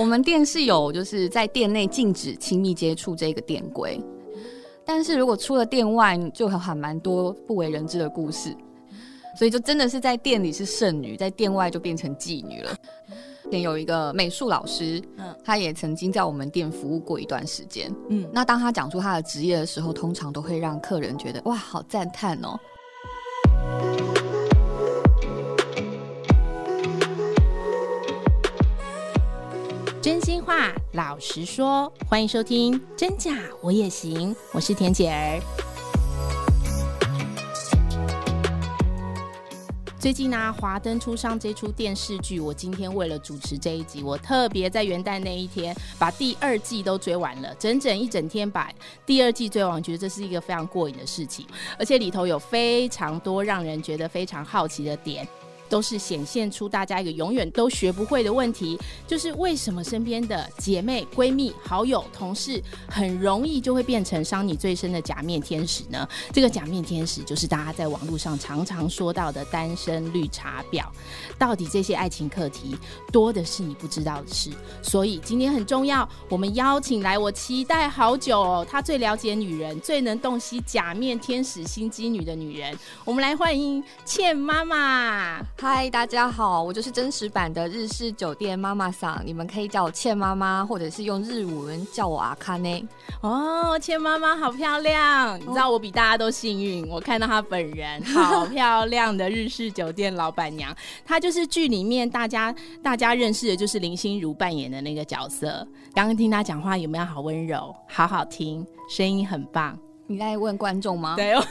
我们店是有就是在店内禁止亲密接触这个店规，但是如果出了店外，就还蛮多不为人知的故事，所以就真的是在店里是剩女，在店外就变成妓女了。店有一个美术老师，嗯，他也曾经在我们店服务过一段时间，嗯，那当他讲出他的职业的时候，通常都会让客人觉得哇，好赞叹哦。真心话，老实说，欢迎收听《真假我也行》，我是田姐儿。最近呢、啊，《华灯初上》这出电视剧，我今天为了主持这一集，我特别在元旦那一天把第二季都追完了，整整一整天把第二季追完，觉得这是一个非常过瘾的事情，而且里头有非常多让人觉得非常好奇的点。都是显现出大家一个永远都学不会的问题，就是为什么身边的姐妹、闺蜜、好友、同事很容易就会变成伤你最深的假面天使呢？这个假面天使就是大家在网络上常常说到的单身绿茶婊。到底这些爱情课题多的是你不知道的事，所以今天很重要，我们邀请来我期待好久哦，她最了解女人、最能洞悉假面天使心机女的女人，我们来欢迎茜妈妈。嗨，大家好，我就是真实版的日式酒店妈妈桑，你们可以叫我倩妈妈，或者是用日文叫我阿卡内。哦，倩妈妈好漂亮，你知道我比大家都幸运，我看到她本人，好漂亮的日式酒店老板娘，她就是剧里面大家大家认识的，就是林心如扮演的那个角色。刚刚听她讲话有没有好温柔，好好听，声音很棒。你在问观众吗？对哦，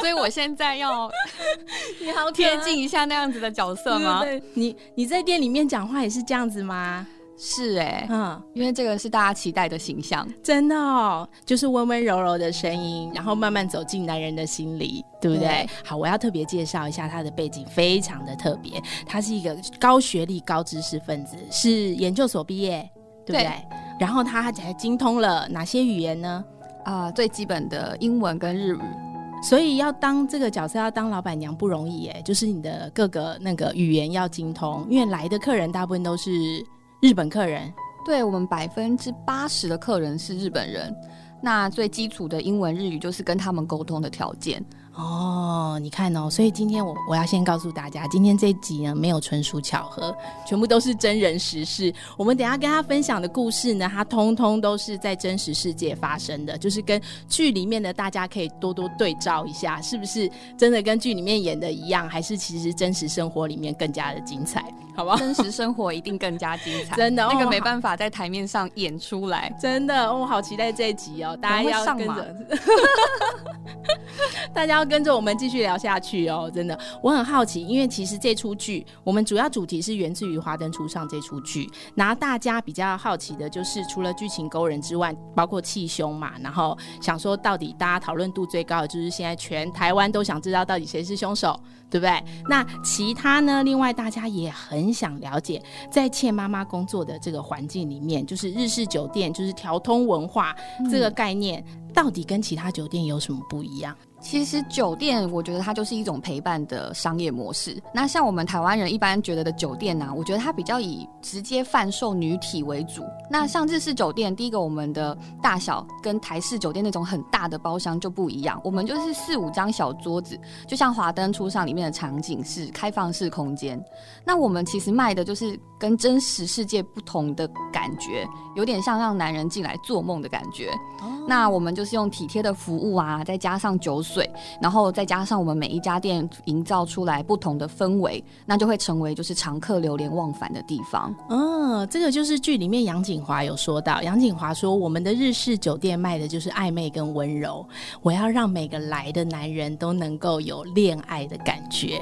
所以我现在要 你好贴近一下那样子的角色吗？对，对，对，你你在店里面讲话也是这样子吗？是哎、欸，嗯，因为这个是大家期待的形象，真的哦，就是温温柔柔的声音，然后慢慢走进男人的心里，对不对？对，好，我要特别介绍一下他的背景，非常的特别，他是一个高学历、高知识分子，是研究所毕业，对不对？对，然后他还精通了哪些语言呢？啊、呃，最基本的英文跟日语，所以要当这个角色，要当老板娘不容易耶。就是你的各个那个语言要精通，因为来的客人大部分都是日本客人。对，我们百分之八十的客人是日本人，那最基础的英文日语就是跟他们沟通的条件。哦，你看哦，所以今天我我要先告诉大家，今天这一集呢没有纯属巧合，全部都是真人实事。我们等一下跟他分享的故事呢，它通通都是在真实世界发生的，就是跟剧里面的大家可以多多对照一下，是不是真的跟剧里面演的一样，还是其实真实生活里面更加的精彩？好不好？真实生活一定更加精彩，真的，那个没办法在台面上演出来，真的，我好期待这一集哦，大家要跟着，大家。要跟着我们继续聊下去哦，真的，我很好奇，因为其实这出剧我们主要主题是源自于《华灯初上》这出剧，然后大家比较好奇的就是除了剧情勾人之外，包括气凶嘛，然后想说到底大家讨论度最高的就是现在全台湾都想知道到底谁是凶手，对不对？那其他呢？另外大家也很想了解，在欠妈妈工作的这个环境里面，就是日式酒店，就是调通文化这个概念，到底跟其他酒店有什么不一样？其实酒店，我觉得它就是一种陪伴的商业模式。那像我们台湾人一般觉得的酒店呢、啊，我觉得它比较以直接贩售女体为主。那像日式酒店，第一个我们的大小跟台式酒店那种很大的包厢就不一样，我们就是四五张小桌子，就像华灯初上里面的场景是开放式空间。那我们其实卖的就是跟真实世界不同的感觉，有点像让男人进来做梦的感觉。那我们就是用体贴的服务啊，再加上酒水，然后再加上我们每一家店营造出来不同的氛围，那就会成为就是常客流连忘返的地方。嗯，这个就是剧里面杨景华有说到，杨景华说我们的日式酒店卖的就是暧昧跟温柔，我要让每个来的男人都能够有恋爱的感觉，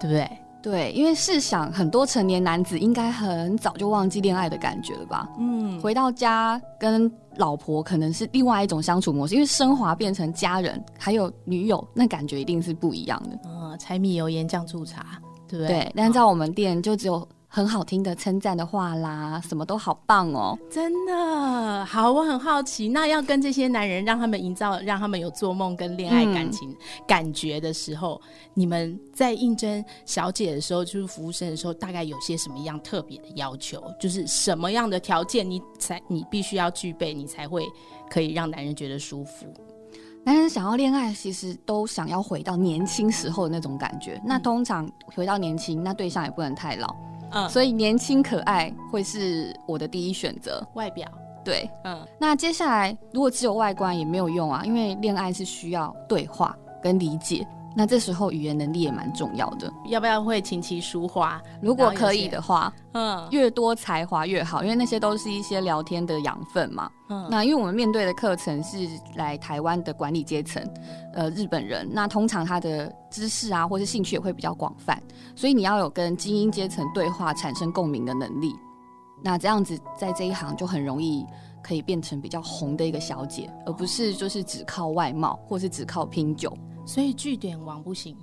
对不对？对，因为试想，很多成年男子应该很早就忘记恋爱的感觉了吧？嗯，回到家跟老婆可能是另外一种相处模式，因为升华变成家人，还有女友，那感觉一定是不一样的。嗯，柴米油盐酱醋茶，对不对？对，但在我们店就只有很好听的称赞的话啦，什么都好棒哦，真的好。我很好奇，那要跟这些男人让他们营造，让他们有做梦跟恋爱感情、嗯、感觉的时候，你们在应征小姐的时候，就是服务生的时候，大概有些什么样特别的要求？就是什么样的条件你才你必须要具备，你才会可以让男人觉得舒服？男人想要恋爱，其实都想要回到年轻时候的那种感觉。嗯、那通常回到年轻，那对象也不能太老。嗯，所以年轻可爱会是我的第一选择。外表，对，嗯。那接下来如果只有外观也没有用啊，因为恋爱是需要对话跟理解。那这时候语言能力也蛮重要的，要不要会琴棋书画？如果可以的话，嗯，越多才华越好，因为那些都是一些聊天的养分嘛。嗯，那因为我们面对的课程是来台湾的管理阶层，呃，日本人，那通常他的知识啊或是兴趣也会比较广泛，所以你要有跟精英阶层对话、产生共鸣的能力。那这样子在这一行就很容易可以变成比较红的一个小姐，而不是就是只靠外貌或是只靠拼酒。所以据点王不行，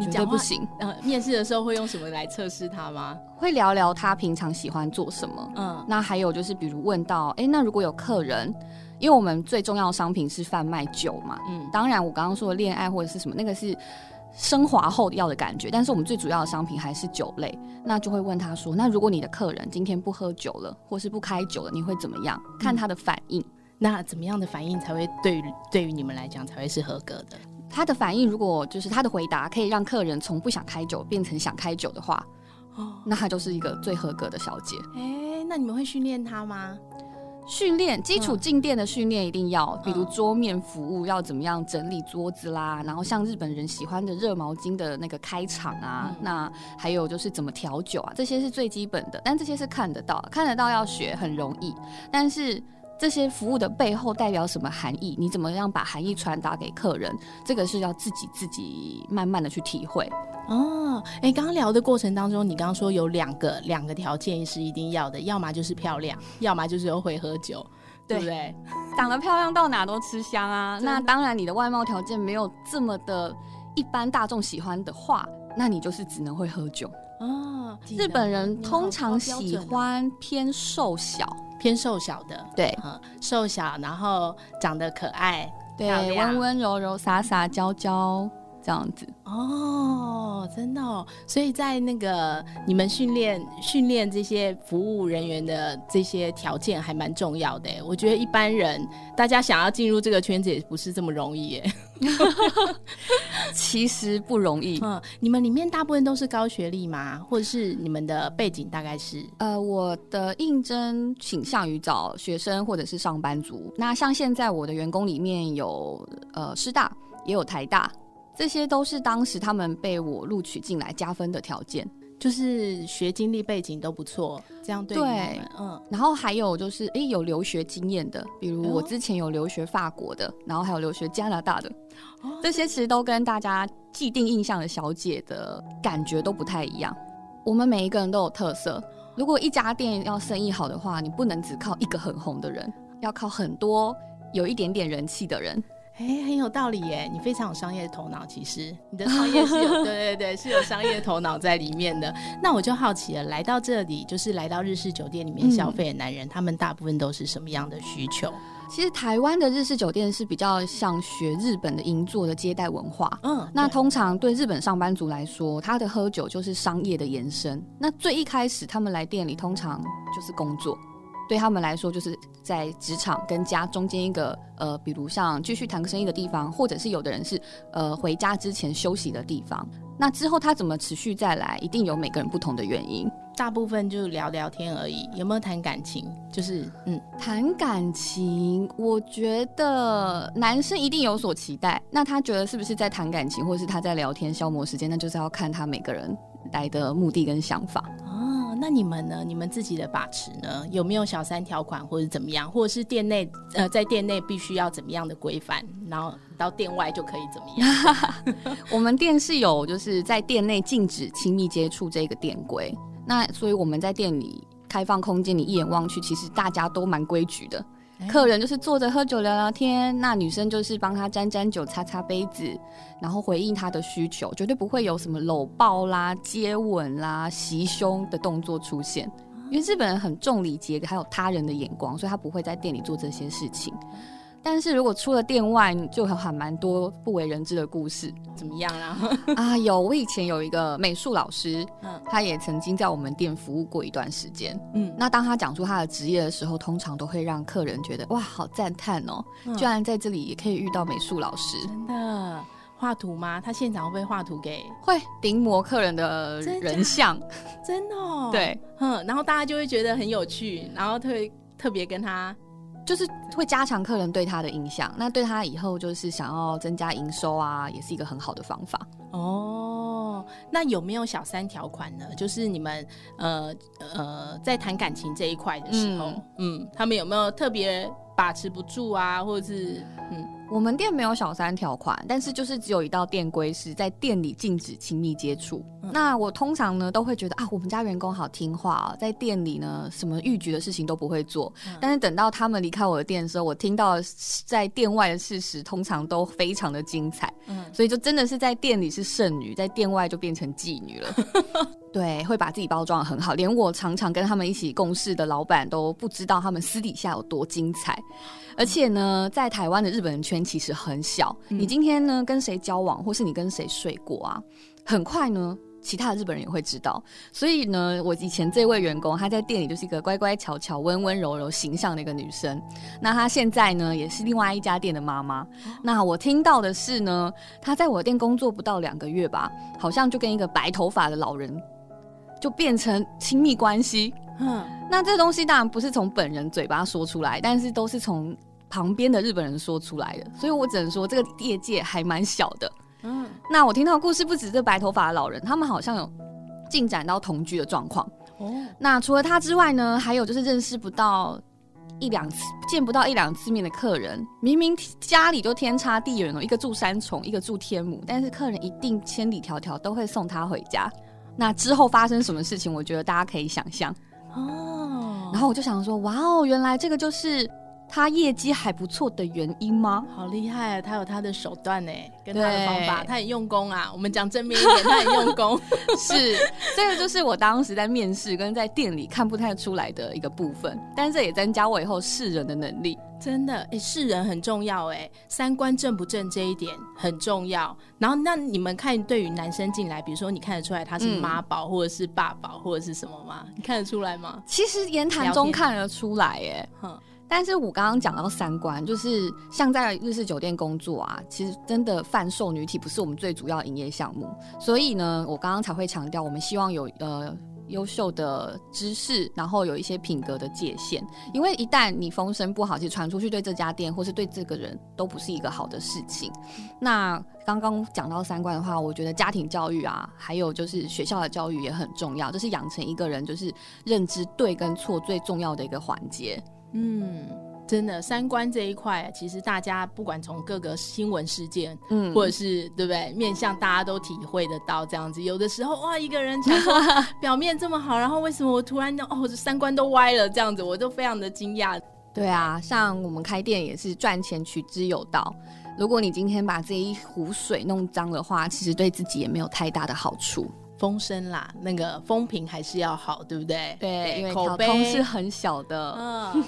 绝对不行。呃，面试的时候会用什么来测试他吗？会聊聊他平常喜欢做什么。嗯，那还有就是，比如问到，哎、欸，那如果有客人，因为我们最重要的商品是贩卖酒嘛。嗯，当然我刚刚说的恋爱或者是什么，那个是升华后要的感觉。但是我们最主要的商品还是酒类，那就会问他说，那如果你的客人今天不喝酒了，或是不开酒了，你会怎么样？看他的反应。嗯、那怎么样的反应才会对于对于你们来讲才会是合格的？他的反应，如果就是他的回答可以让客人从不想开酒变成想开酒的话，哦，那他就是一个最合格的小姐。哎、欸，那你们会训练他吗？训练基础静电的训练一定要，嗯、比如桌面服务要怎么样整理桌子啦，然后像日本人喜欢的热毛巾的那个开场啊，嗯、那还有就是怎么调酒啊，这些是最基本的，但这些是看得到，看得到要学很容易，但是。这些服务的背后代表什么含义？你怎么样把含义传达给客人？这个是要自己自己慢慢的去体会。哦，哎，刚刚聊的过程当中，你刚刚说有两个两个条件是一定要的，要么就是漂亮，要么就是会喝酒，对，不对？长得漂亮到哪都吃香啊。那当然，你的外貌条件没有这么的一般大众喜欢的话，那你就是只能会喝酒。啊，日本人通常喜欢偏瘦小。偏瘦小的，对，嗯，瘦小，然后长得可爱，对，温温柔柔、洒洒娇娇这样子。哦，真的哦，所以在那个你们训练训练这些服务人员的这些条件还蛮重要的。我觉得一般人大家想要进入这个圈子也不是这么容易耶。其实不容易。嗯，你们里面大部分都是高学历吗？或者是你们的背景大概是？呃，我的应征倾向于找学生或者是上班族。那像现在我的员工里面有呃师大，也有台大，这些都是当时他们被我录取进来加分的条件。就是学经历背景都不错，这样对，对，嗯，然后还有就是，哎，有留学经验的，比如我之前有留学法国的，然后还有留学加拿大的，哦，这些其实都跟大家既定印象的小姐的感觉都不太一样。我们每一个人都有特色，如果一家店要生意好的话，你不能只靠一个很红的人，要靠很多有一点点人气的人。哎、欸，很有道理耶！你非常有商业头脑，其实你的创业是有，对对对，是有商业头脑在里面的。那我就好奇了，来到这里，就是来到日式酒店里面消费的男人，嗯、他们大部分都是什么样的需求？其实台湾的日式酒店是比较像学日本的银座的接待文化。嗯，那通常对日本上班族来说，他的喝酒就是商业的延伸。那最一开始他们来店里，通常就是工作。对他们来说，就是在职场跟家中间一个呃，比如像继续谈个生意的地方，或者是有的人是呃回家之前休息的地方。那之后他怎么持续再来，一定有每个人不同的原因。大部分就聊聊天而已，有没有谈感情？就是嗯，谈感情，我觉得男生一定有所期待。那他觉得是不是在谈感情，或是他在聊天消磨时间？那就是要看他每个人来的目的跟想法。那你们呢？你们自己的把持呢？有没有小三条款或者怎么样？或者是店内呃，在店内必须要怎么样的规范，然后到店外就可以怎么样？我们店是有就是在店内禁止亲密接触这个店规。那所以我们在店里开放空间，你一眼望去，其实大家都蛮规矩的。客人就是坐着喝酒聊聊天，那女生就是帮他沾沾酒、擦擦杯子，然后回应他的需求，绝对不会有什么搂抱啦、接吻啦、袭胸的动作出现。因为日本人很重礼节，还有他人的眼光，所以他不会在店里做这些事情。但是如果出了店外，就还蛮多不为人知的故事。怎么样啊？啊，有，我以前有一个美术老师，嗯，他也曾经在我们店服务过一段时间，嗯，那当他讲出他的职业的时候，通常都会让客人觉得哇，好赞叹哦，嗯，居然在这里也可以遇到美术老师。真的画图吗？他现场会不会画图给？会临摹客人的人像，真的哦，对，嗯，然后大家就会觉得很有趣，然后特别特别跟他。就是会加强客人对他的印象，那对他以后就是想要增加营收啊，也是一个很好的方法。哦，那有没有小三条款呢？就是你们呃呃在谈感情这一块的时候，嗯，嗯，他们有没有特别把持不住啊，或者是嗯？我们店没有小三条款，但是就是只有一道店规是在店里禁止亲密接触。嗯、那我通常呢都会觉得啊，我们家员工好听话啊，在店里呢什么逾矩的事情都不会做。嗯、但是等到他们离开我的店的时候，我听到在店外的事实通常都非常的精彩。嗯，所以就真的是在店里是剩女，在店外就变成妓女了。对，会把自己包装得很好，连我常常跟他们一起共事的老板都不知道他们私底下有多精彩。而且呢，在台湾的日本人圈其实很小，嗯、你今天呢跟谁交往，或是你跟谁睡过啊，很快呢，其他的日本人也会知道。所以呢，我以前这位员工，她在店里就是一个乖乖巧巧、温温柔柔形象的一个女生。那她现在呢，也是另外一家店的妈妈。那我听到的是呢，她在我店工作不到两个月吧，好像就跟一个白头发的老人。就变成亲密关系，嗯，那这东西当然不是从本人嘴巴说出来，但是都是从旁边的日本人说出来的，所以我只能说这个业界还蛮小的，嗯。那我听到的故事不止这白头发的老人，他们好像有进展到同居的状况。哦，那除了他之外呢，还有就是认识不到一两次，见不到一两次面的客人，明明家里就天差地远哦，一个住三重，一个住天母，但是客人一定千里迢迢都会送他回家。那之后发生什么事情，我觉得大家可以想象哦。然后我就想说，哇哦，原来这个就是他业绩还不错的原因吗？好厉害啊！他有他的手段呢，跟他的方法，他很用功啊。我们讲正面一点，他很用功。是，这个就是我当时在面试跟在店里看不太出来的一个部分，但是这也增加我以后识人的能力。真的，哎，识人很重要，哎，三观正不正这一点很重要。然后，那你们看，对于男生进来，比如说你看得出来他是妈宝，或者是爸宝，或者是什么吗？你看得出来吗？其实言谈中看得出来，哎，哼。但是我刚刚讲到三观，就是像在日式酒店工作啊，其实真的贩售女体不是我们最主要营业项目，所以呢，我刚刚才会强调，我们希望有呃。优秀的知识，然后有一些品格的界限，因为一旦你风声不好，其实传出去对这家店或是对这个人都不是一个好的事情。那刚刚讲到三观的话，我觉得家庭教育啊，还有就是学校的教育也很重要，这是养成一个人就是认知对跟错最重要的一个环节。嗯。真的三观这一块，其实大家不管从各个新闻事件，嗯，或者是对不对，面向大家都体会得到这样子。有的时候哇，一个人 表面这么好，然后为什么我突然哦，这三观都歪了这样子，我都非常的惊讶。对啊，像我们开店也是赚钱取之有道。如果你今天把这一壶水弄脏的话，其实对自己也没有太大的好处。风声啦，那个风评还是要好，对不对？对，对因为口碑是很小的。嗯。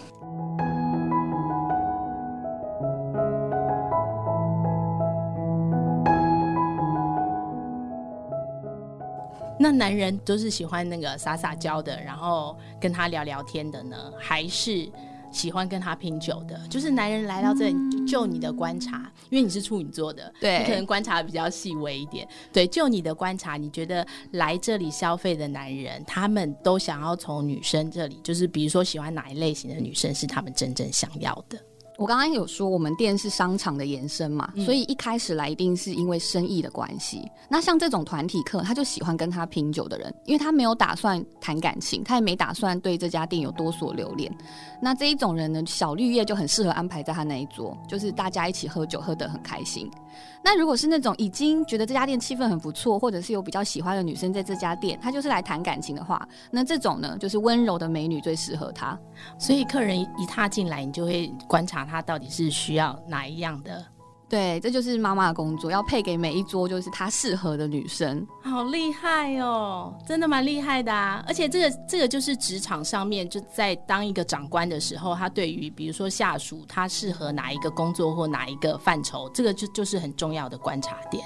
那男人都是喜欢那个撒撒娇的，然后跟他聊聊天的呢，还是喜欢跟他拼酒的？就是男人来到这里，就你的观察，嗯、因为你是处女座的，对，你可能观察比较细微一点。对，就你的观察，你觉得来这里消费的男人，他们都想要从女生这里，就是比如说喜欢哪一类型的女生，是他们真正想要的？我刚刚有说，我们店是商场的延伸嘛，嗯、所以一开始来一定是因为生意的关系。那像这种团体客，他就喜欢跟他拼酒的人，因为他没有打算谈感情，他也没打算对这家店有多所留恋。那这一种人呢，小绿叶就很适合安排在他那一桌，就是大家一起喝酒，喝得很开心。那如果是那种已经觉得这家店气氛很不错，或者是有比较喜欢的女生在这家店，她就是来谈感情的话，那这种呢，就是温柔的美女最适合她。所以客人一踏进来，你就会观察她到底是需要哪一样的。对，这就是妈妈的工作，要配给每一桌就是她适合的女生。好厉害哦，真的蛮厉害的啊！而且这个这个就是职场上面就在当一个长官的时候，他对于比如说下属他适合哪一个工作或哪一个范畴，这个就就是很重要的观察点。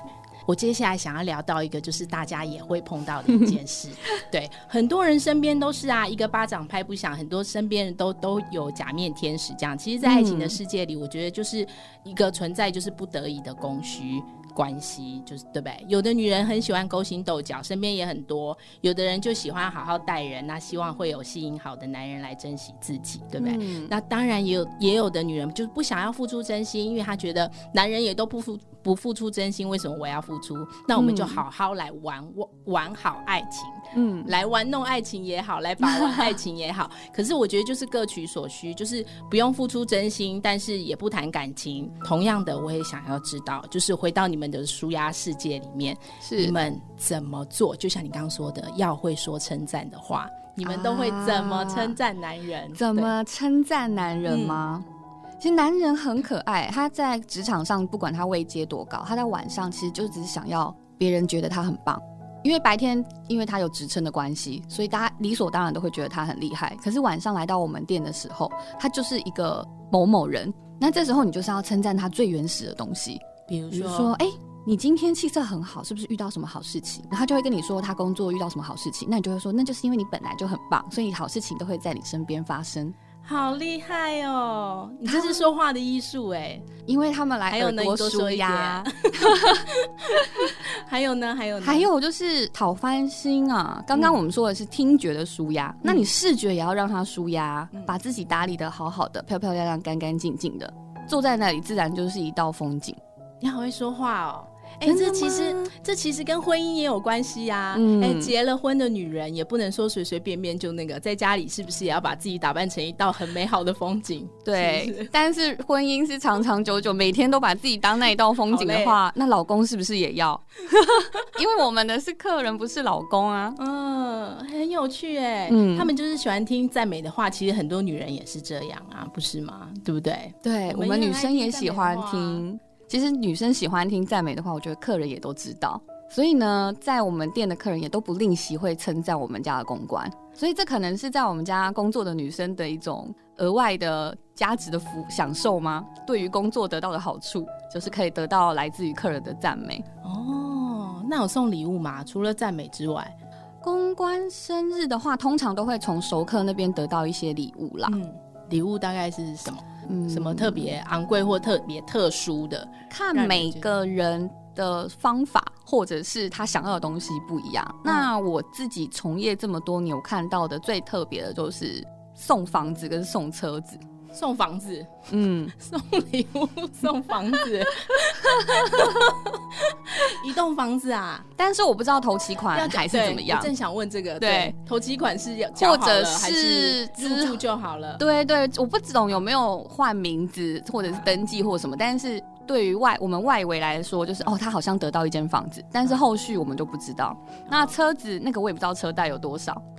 我接下来想要聊到一个，就是大家也会碰到的一件事。对，很多人身边都是啊，一个巴掌拍不响，很多身边人都都有假面天使这样。其实，在爱情的世界里，嗯、我觉得就是一个存在，就是不得已的供需。关系就是对不对？有的女人很喜欢勾心斗角，身边也很多；有的人就喜欢好好待人，那希望会有吸引好的男人来珍惜自己，对不对？嗯、那当然也有也有的女人就是不想要付出真心，因为她觉得男人也都不付不付出真心，为什么我要付出？那我们就好好来玩玩玩好爱情，嗯，来玩弄爱情也好，来把玩爱情也好。可是我觉得就是各取所需，就是不用付出真心，但是也不谈感情。同样的，我也想要知道，就是回到你们的舒压世界里面，是你们怎么做？就像你刚刚说的，要会说称赞的话，你们都会怎么称赞男人？啊、怎么称赞男人吗？嗯、其实男人很可爱，他在职场上不管他位阶多高，他在晚上其实就只是想要别人觉得他很棒。因为白天因为他有职称的关系，所以大家理所当然都会觉得他很厉害。可是晚上来到我们店的时候，他就是一个某某人。那这时候你就是要称赞他最原始的东西，比如说，哎。你今天气色很好，是不是遇到什么好事情？然后他就会跟你说他工作遇到什么好事情，那你就会说，那就是因为你本来就很棒，所以好事情都会在你身边发生。好厉害哦！你这是说话的艺术哎，因为他们来耳朵纾压。还有呢，还有呢，还有就是讨翻心啊！刚刚我们说的是听觉的舒压，嗯、那你视觉也要让它舒压，嗯、把自己打理的好好的、漂漂亮亮、干干净净的，坐在那里自然就是一道风景。你好会说话哦。哎、欸，这其实这其实跟婚姻也有关系呀、啊。哎、嗯欸，结了婚的女人也不能说随随便便就那个，在家里是不是也要把自己打扮成一道很美好的风景？对，是 是但是婚姻是长长久久，每天都把自己当那一道风景的话，那老公是不是也要？因为我们的是客人，不是老公啊。嗯，很有趣哎、欸。嗯，他们就是喜欢听赞美的话，其实很多女人也是这样啊，不是吗？对不对？对，我们女生也喜欢听。其实女生喜欢听赞美的话，我觉得客人也都知道。所以呢，在我们店的客人也都不吝惜会称赞我们家的公关。所以这可能是在我们家工作的女生的一种额外的价值的福享受吗？对于工作得到的好处，就是可以得到来自于客人的赞美。哦，那有送礼物吗？除了赞美之外，公关生日的话，通常都会从熟客那边得到一些礼物啦。嗯，礼物大概是什么？嗯，什么特别昂贵或特别特殊的？看每个人的方法，或者是他想要的东西不一样。嗯、那我自己从业这么多年，我看到的最特别的就是送房子跟送车子。送房子，嗯，送礼物，送房子，一栋房子啊！但是我不知道头期款还是怎么样。我正想问这个，对，头期款是要或者是入住就好了？对对，我不懂有没有换名字或者是登记或什么。但是对于外我们外围来说，就是哦，他好像得到一间房子，但是后续我们就不知道。那车子那个我也不知道车贷有多少。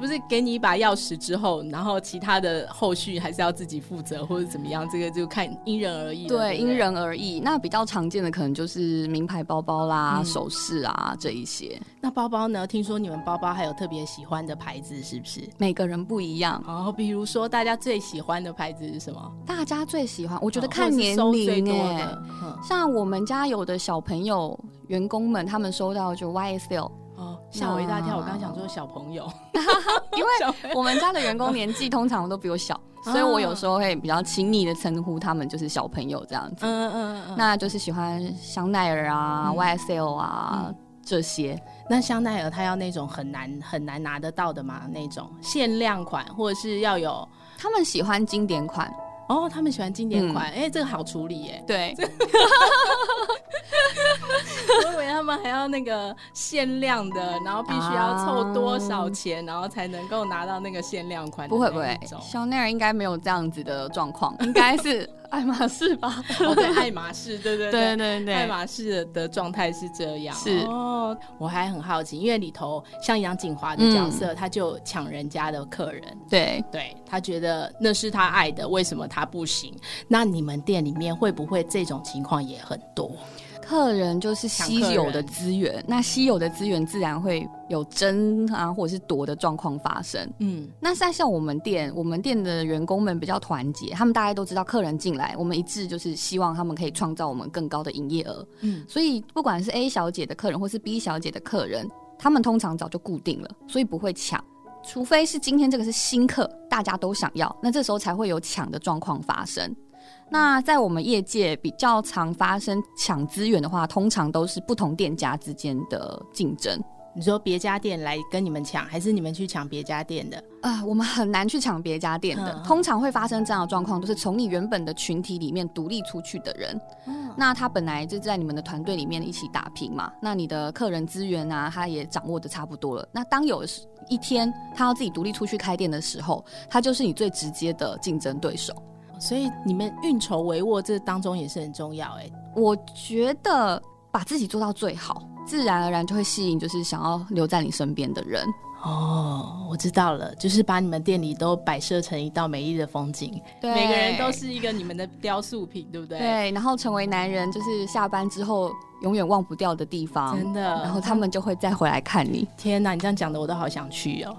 不是给你一把钥匙之后，然后其他的后续还是要自己负责，或者怎么样？这个就看因人而异。对，因人而异。那比较常见的可能就是名牌包包啦、嗯、首饰啊这一些。那包包呢？听说你们包包还有特别喜欢的牌子，是不是？每个人不一样。哦，比如说大家最喜欢的牌子是什么？大家最喜欢，我觉得看年龄哎。像我们家有的小朋友员工们，他们收到就 YSL。吓我一大跳！我刚刚想说小朋友，因为我们家的员工年纪通常都比我小，所以我有时候会比较亲密的称呼他们就是小朋友这样子。嗯嗯嗯，那就是喜欢香奈儿啊、YSL 啊这些。那香奈儿它要那种很难很难拿得到的吗？那种限量款，或者是要有？他们喜欢经典款。哦，他们喜欢经典款，哎，这个好处理耶。对。我以为他们还要那个限量的，然后必须要凑多少钱，然后才能够拿到那个限量款。不会不会，香奈儿应该没有这样子的状况，应该是爱马仕吧？哦，对，爱马仕，对对对对对，爱马仕的状态是这样。是哦，我还很好奇，因为里头像杨锦华的角色，他就抢人家的客人，对对，他觉得那是他爱的，为什么他不行？那你们店里面会不会这种情况也很多？客人就是稀有的资源，那稀有的资源自然会有争啊，或者是夺的状况发生。嗯，那像像我们店，我们店的员工们比较团结，他们大家都知道客人进来，我们一致就是希望他们可以创造我们更高的营业额。嗯，所以不管是 A 小姐的客人或是 B 小姐的客人，他们通常早就固定了，所以不会抢，除非是今天这个是新客，大家都想要，那这时候才会有抢的状况发生。那在我们业界比较常发生抢资源的话，通常都是不同店家之间的竞争。你说别家店来跟你们抢，还是你们去抢别家店的？啊、呃，我们很难去抢别家店的。通常会发生这样的状况，都是从你原本的群体里面独立出去的人。那他本来就在你们的团队里面一起打拼嘛。那你的客人资源啊，他也掌握的差不多了。那当有一天他要自己独立出去开店的时候，他就是你最直接的竞争对手。所以你们运筹帷幄，这当中也是很重要哎、欸。我觉得把自己做到最好，自然而然就会吸引就是想要留在你身边的人。哦，我知道了，就是把你们店里都摆设成一道美丽的风景，对，每个人都是一个你们的雕塑品，对不对？对，然后成为男人就是下班之后永远忘不掉的地方，真的。然后他们就会再回来看你。天哪，你这样讲的我都好想去哦。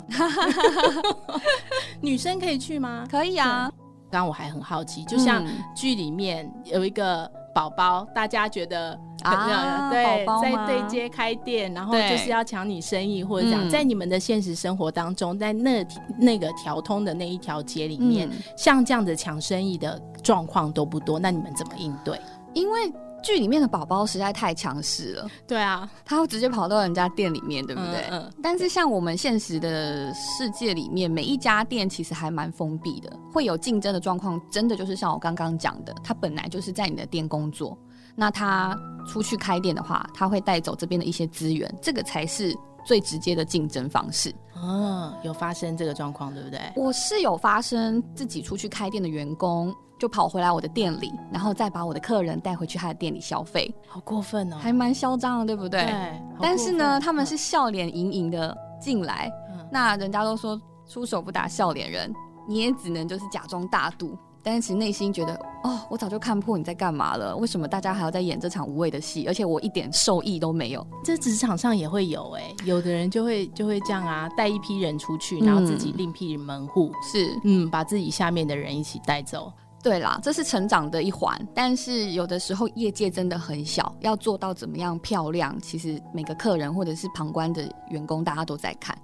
女生可以去吗？可以啊。刚刚我还很好奇，就像剧里面有一个宝宝，大家觉得啊，对，在对街开店，然后就是要抢你生意，或者这样在你们的现实生活当中，在那那个条通的那一条街里面，像这样的抢生意的状况都不多，那你们怎么应对？因为。剧里面的宝宝实在太强势了，对啊，他会直接跑到人家店里面，对不对？嗯。嗯，但是像我们现实的世界里面，每一家店其实还蛮封闭的，会有竞争的状况。真的就是像我刚刚讲的，他本来就是在你的店工作，那他出去开店的话，他会带走这边的一些资源，这个才是最直接的竞争方式。哦，有发生这个状况，对不对？我是有发生自己出去开店的员工。就跑回来我的店里，然后再把我的客人带回去他的店里消费，好过分哦，还蛮嚣张的，对不对？对。但是呢，他们是笑脸盈盈的进来，嗯，那人家都说出手不打笑脸人，你也只能就是假装大度，但是其实内心觉得哦，我早就看破你在干嘛了，为什么大家还要在演这场无谓的戏？而且我一点受益都没有。这职场上也会有哎，有的人就会就会这样啊，带一批人出去，然后自己另辟门户，嗯，是嗯，把自己下面的人一起带走。对啦，这是成长的一环，但是有的时候业界真的很小，要做到怎么样漂亮，其实每个客人或者是旁观的员工，大家都在看。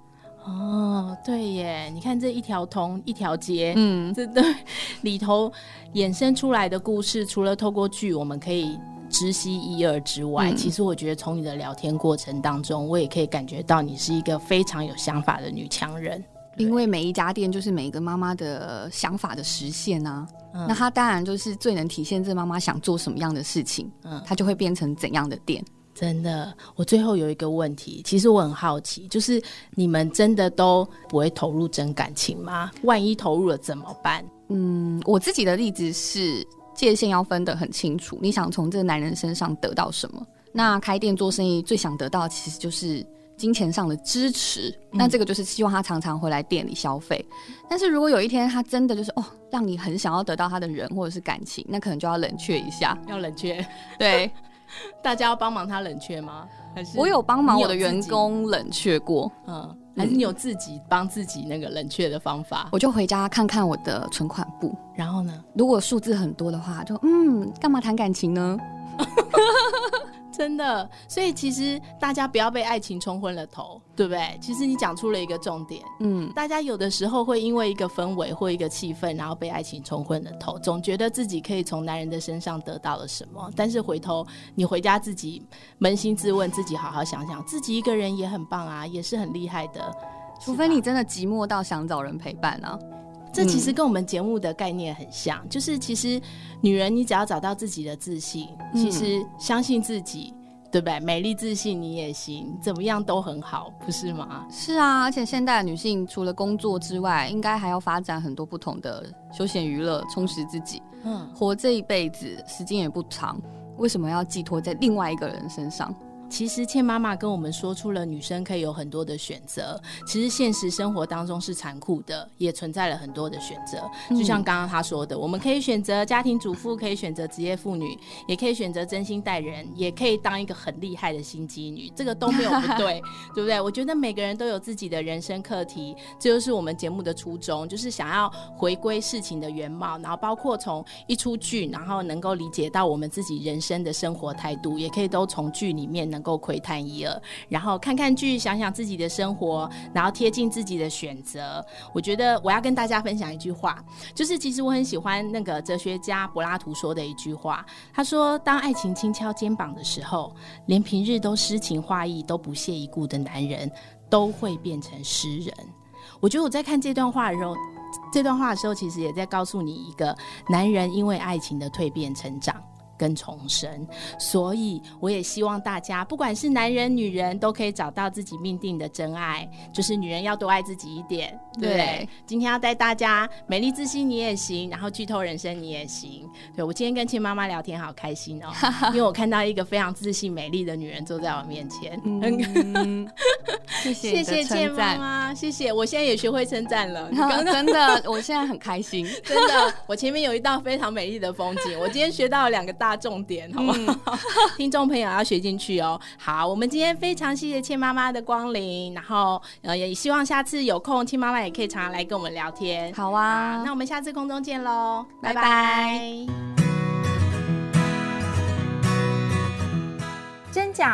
哦，对耶，你看这一条通一条街，嗯，这对 里头衍生出来的故事，除了透过剧我们可以知悉一二之外，嗯，其实我觉得从你的聊天过程当中，我也可以感觉到你是一个非常有想法的女强人。因为每一家店就是每一个妈妈的想法的实现啊，嗯、那她当然就是最能体现这妈妈想做什么样的事情，嗯，她就会变成怎样的店。真的，我最后有一个问题，其实我很好奇，就是你们真的都不会投入真感情吗？万一投入了怎么办？嗯，我自己的例子是界限要分得很清楚，你想从这个男人身上得到什么？那开店做生意最想得到其实就是。金钱上的支持，那这个就是希望他常常回来店里消费。嗯。但是如果有一天他真的就是哦，让你很想要得到他的人或者是感情，那可能就要冷却一下。要冷却，对，大家要帮忙他冷却吗？还是我有帮忙我的员工冷却过？嗯，还是你有自己帮自己那个冷却的方法？我就回家看看我的存款簿，然后呢，如果数字很多的话，就嗯，干嘛谈感情呢？真的，所以其实大家不要被爱情冲昏了头，对不对？其实你讲出了一个重点，嗯，大家有的时候会因为一个氛围或一个气氛，然后被爱情冲昏了头，总觉得自己可以从男人的身上得到了什么，但是回头你回家自己扪心自问，自己好好想想，自己一个人也很棒啊，也是很厉害的，除非你真的寂寞到想找人陪伴啊。这其实跟我们节目的概念很像，嗯、就是其实女人，你只要找到自己的自信，其实相信自己对不对？美丽自信你也行，怎么样都很好，不是吗？是啊，而且现代女性除了工作之外，应该还要发展很多不同的休闲娱乐，充实自己。嗯，活这一辈子时间也不长，为什么要寄托在另外一个人身上？其实倩妈妈跟我们说出了女生可以有很多的选择。其实现实生活当中是残酷的，也存在了很多的选择。就像刚刚她说的，我们可以选择家庭主妇，可以选择职业妇女，也可以选择真心待人，也可以当一个很厉害的心机女，这个都没有不对，对不对？我觉得每个人都有自己的人生课题，这就是我们节目的初衷，就是想要回归事情的原貌，然后包括从一出剧，然后能够理解到我们自己人生的生活态度，也可以都从剧里面能。能够窥探一二，然后看看剧，想想自己的生活，然后贴近自己的选择。我觉得我要跟大家分享一句话，就是其实我很喜欢那个哲学家柏拉图说的一句话。他说：“当爱情轻敲肩膀的时候，连平日都诗情画意、都不屑一顾的男人，都会变成诗人。”我觉得我在看这段话的时候，这段话的时候，其实也在告诉你一个男人因为爱情的蜕变成长。跟重生，所以我也希望大家，不管是男人女人，都可以找到自己命定的真爱。就是女人要多爱自己一点，对，对。今天要带大家美丽自信你也行，然后剧透人生你也行。对，我今天跟亲妈妈聊天好开心哦，因为我看到一个非常自信美丽的女人坐在我面前。嗯，谢谢谢谢倩妈妈，谢谢。我现在也学会称赞了，真的，我现在很开心，真的。我前面有一道非常美丽的风景，我今天学到了两个大。重点好不好？嗯、听众朋友要学进去哦。好，我们今天非常谢谢倩妈妈的光临，然后呃也希望下次有空，倩妈妈也可以常常来跟我们聊天。好啊，那我们下次空中见喽，拜拜。真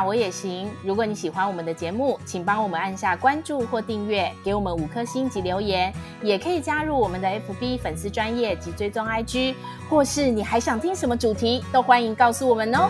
我也行。如果你喜欢我们的节目，请帮我们按下关注或订阅，给我们五颗星及留言，也可以加入我们的 FB 粉丝专业及追踪 IG，或是你还想听什么主题，都欢迎告诉我们哦。